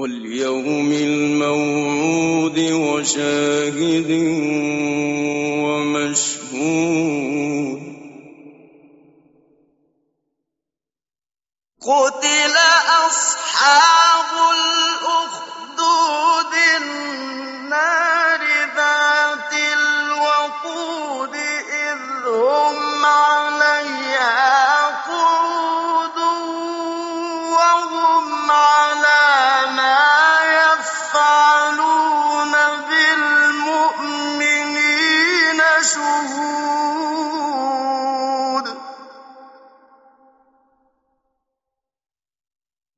وَمَشْهُودٍ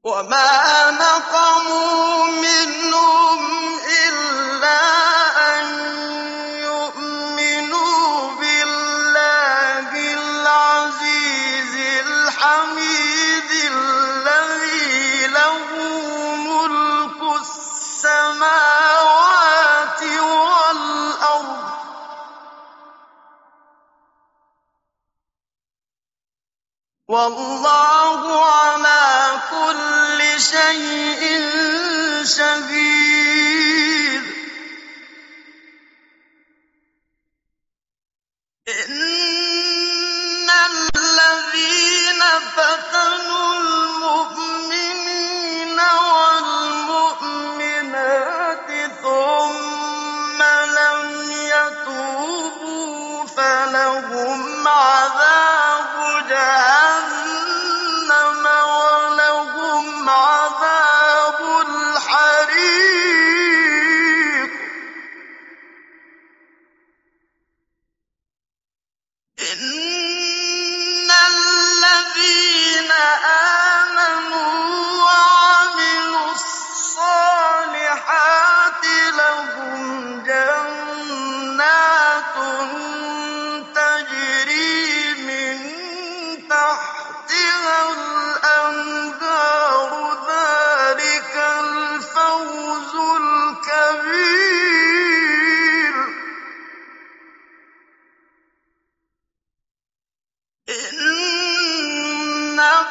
وَمَا نَقَمُوا مِنْهُمْ إِلَّا أَن يُؤْمِنُوا بِاللَّهِ الْعَزِيزِ الْحَمِيدِ الَّذِي لَهُ مُلْكُ السَّمَاوَاتِ وَالْأَرْضِ ۚ وَاللَّهُ كُلِّ شَيْءٍ شَهِيدٌ إِنَّ الَّذِينَ فَتَنُوا الْمُؤْمِنِينَ وَالْمُؤْمِنَاتِ ثُمَّ لَمْ يَتُوبُوا فَلَهُمْ عَذَابُ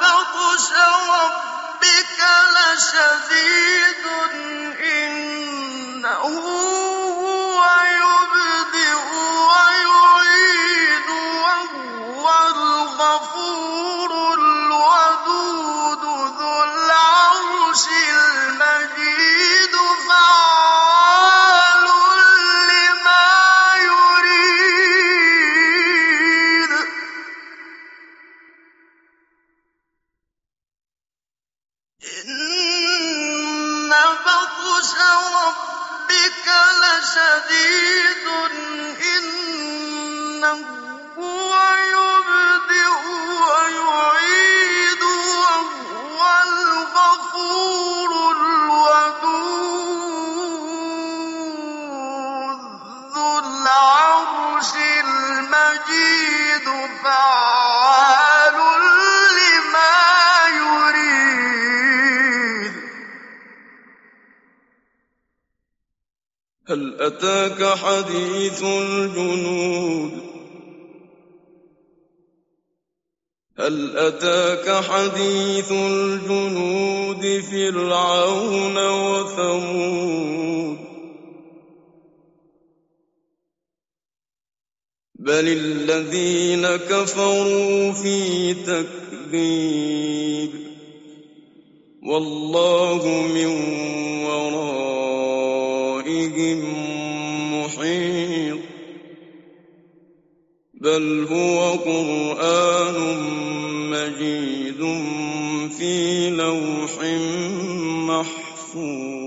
إِنَّ بَطْشَ رَبِّكَ لَشَدِيدٌ إِنَّهُ بَطْشَ رَبِّكَ لَشَدِيدٌ إِنَّهُ هُوَ يُبْدِئُ وَيُعِيدُ وَهُوَ الْغَفُورُ الْوَدُودُ ذُو الْعَرْشِ الْمَجِيدُ. هَلْ أَتَاكَ حَدِيثُ الْجُنُودِ؟ فِرْعَوْنَ وَثَمُودَ؟ بَلِ الَّذِينَ كَفَرُوا فِي تَكْذِيبٍ وَاللَّهُ مِن وَرَائِهِم مُّحِيطٌ بَلْ هُوَ قُرْآنٌ مَّجِيدٌ فِي لَوْحٍ مَّحْفُوظٍ.